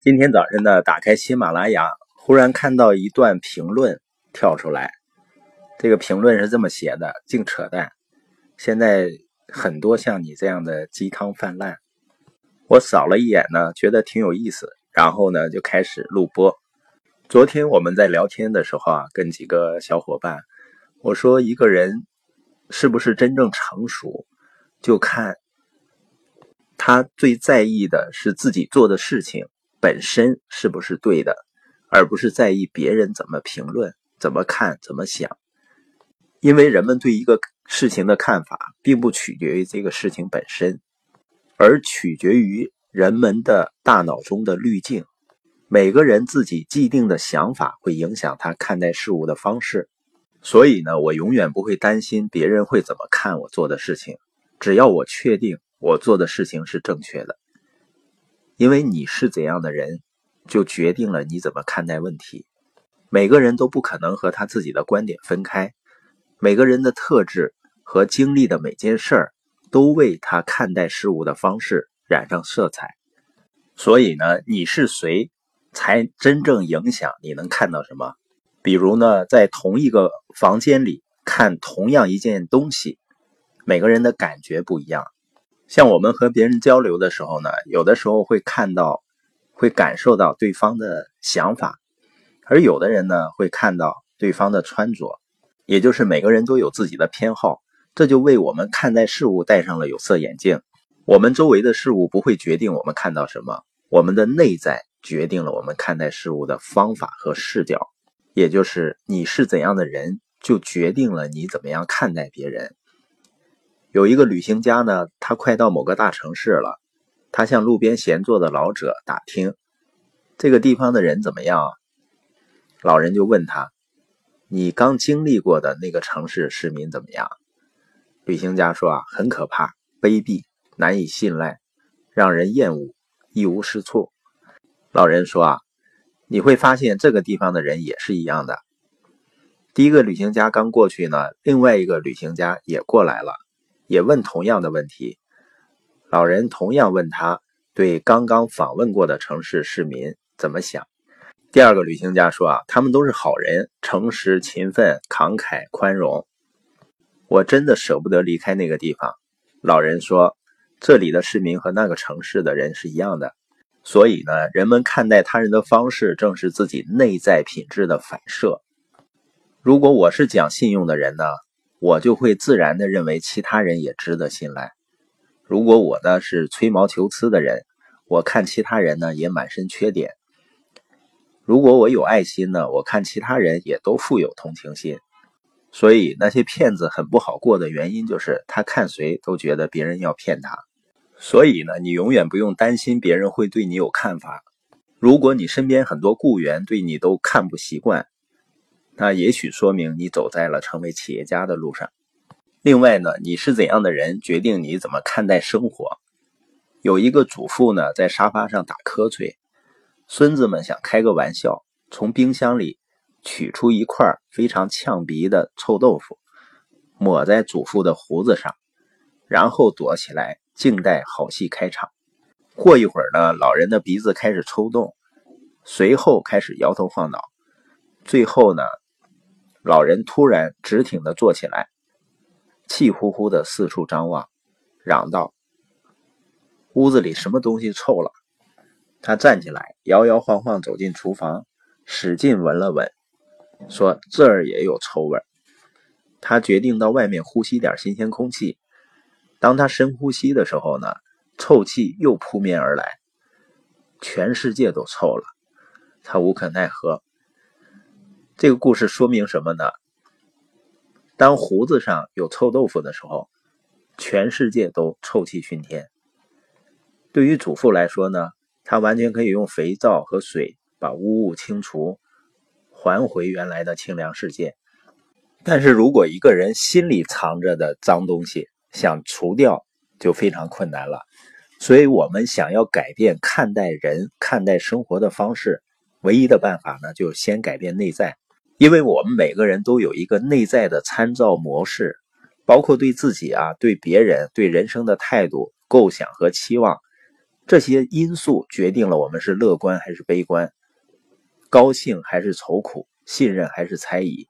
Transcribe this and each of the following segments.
今天早晨呢，打开喜马拉雅，忽然看到一段评论跳出来。这个评论是这么写的：“净扯淡！现在很多像你这样的鸡汤泛滥。”我扫了一眼呢，觉得挺有意思，然后呢就开始录播。昨天我们在聊天的时候啊，跟几个小伙伴我说，一个人是不是真正成熟，就看他最在意的是自己做的事情。本身是不是对的，而不是在意别人怎么评论、怎么看、怎么想。因为人们对一个事情的看法，并不取决于这个事情本身，而取决于人们的大脑中的滤镜。每个人自己既定的想法会影响他看待事物的方式。所以呢，我永远不会担心别人会怎么看我做的事情，只要我确定我做的事情是正确的。因为你是怎样的人，就决定了你怎么看待问题。每个人都不可能和他自己的观点分开，每个人的特质和经历的每件事儿，都为他看待事物的方式染上色彩。所以呢，你是谁，才真正影响你能看到什么。比如呢，在同一个房间里看同样一件东西，每个人的感觉不一样。像我们和别人交流的时候呢，有的时候会看到、会感受到对方的想法，而有的人呢会看到对方的穿着，也就是每个人都有自己的偏好，这就为我们看待事物戴上了有色眼镜。我们周围的事物不会决定我们看到什么，我们的内在决定了我们看待事物的方法和视角，也就是你是怎样的人，就决定了你怎么样看待别人。有一个旅行家呢，他快到某个大城市了，他向路边闲坐的老者打听这个地方的人怎么样。老人就问他：“你刚经历过的那个城市市民怎么样？”旅行家说：“啊，很可怕，卑鄙，难以信赖，让人厌恶，一无是处。”老人说：“啊，你会发现这个地方的人也是一样的。”第一个旅行家刚过去呢，另外一个旅行家也过来了。也问同样的问题，老人同样问他对刚刚访问过的城市市民怎么想。第二个旅行家说：“啊，他们都是好人，诚实、勤奋、慷慨、宽容。我真的舍不得离开那个地方。”老人说：“这里的市民和那个城市的人是一样的，所以呢，人们看待他人的方式正是自己内在品质的反射。如果我是讲信用的人呢？”我就会自然的认为其他人也值得信赖。如果我呢是吹毛求疵的人，我看其他人呢也满身缺点。如果我有爱心呢，我看其他人也都富有同情心。所以那些骗子很不好过的原因就是他看谁都觉得别人要骗他。所以呢，你永远不用担心别人会对你有看法。如果你身边很多雇员对你都看不习惯。那也许说明你走在了成为企业家的路上。另外呢，你是怎样的人，决定你怎么看待生活。有一个祖父呢，在沙发上打瞌睡，孙子们想开个玩笑，从冰箱里取出一块非常呛鼻的臭豆腐，抹在祖父的胡子上，然后躲起来，静待好戏开场。过一会儿呢，老人的鼻子开始抽动，随后开始摇头晃脑，最后呢。老人突然直挺的坐起来，气呼呼的四处张望，嚷道：“屋子里什么东西臭了？”他站起来，摇摇晃晃走进厨房，使劲闻了闻，说：“这儿也有臭味。”他决定到外面呼吸点新鲜空气。当他深呼吸的时候呢，臭气又扑面而来，全世界都臭了。他无可奈何。这个故事说明什么呢？当胡子上有臭豆腐的时候，全世界都臭气熏天。对于祖父来说呢，他完全可以用肥皂和水把污物清除，还回原来的清凉世界。但是如果一个人心里藏着的脏东西想除掉，就非常困难了。所以，我们想要改变看待人、看待生活的方式，唯一的办法呢，就先改变内在。因为我们每个人都有一个内在的参照模式，包括对自己啊、对别人、对人生的态度、构想和期望，这些因素决定了我们是乐观还是悲观，高兴还是愁苦，信任还是猜疑，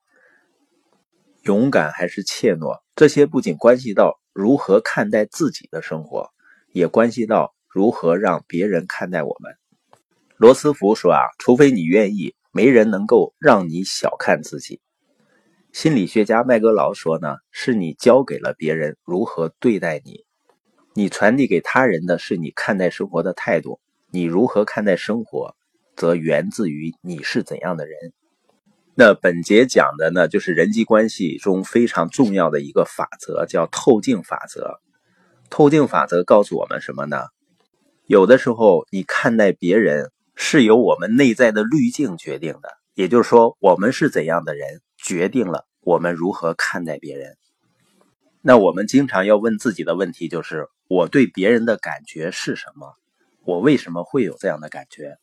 勇敢还是怯懦。这些不仅关系到如何看待自己的生活，也关系到如何让别人看待我们。罗斯福说啊，除非你愿意，没人能够让你小看自己。心理学家麦格劳说呢，是你教给了别人如何对待你。你传递给他人的是你看待生活的态度，你如何看待生活，则源自于你是怎样的人。那本节讲的呢，就是人际关系中非常重要的一个法则，叫透镜法则。透镜法则告诉我们什么呢？有的时候，你看待别人是由我们内在的滤镜决定的，也就是说，我们是怎样的人，决定了我们如何看待别人。那我们经常要问自己的问题就是。我对别人的感觉是什么？我为什么会有这样的感觉？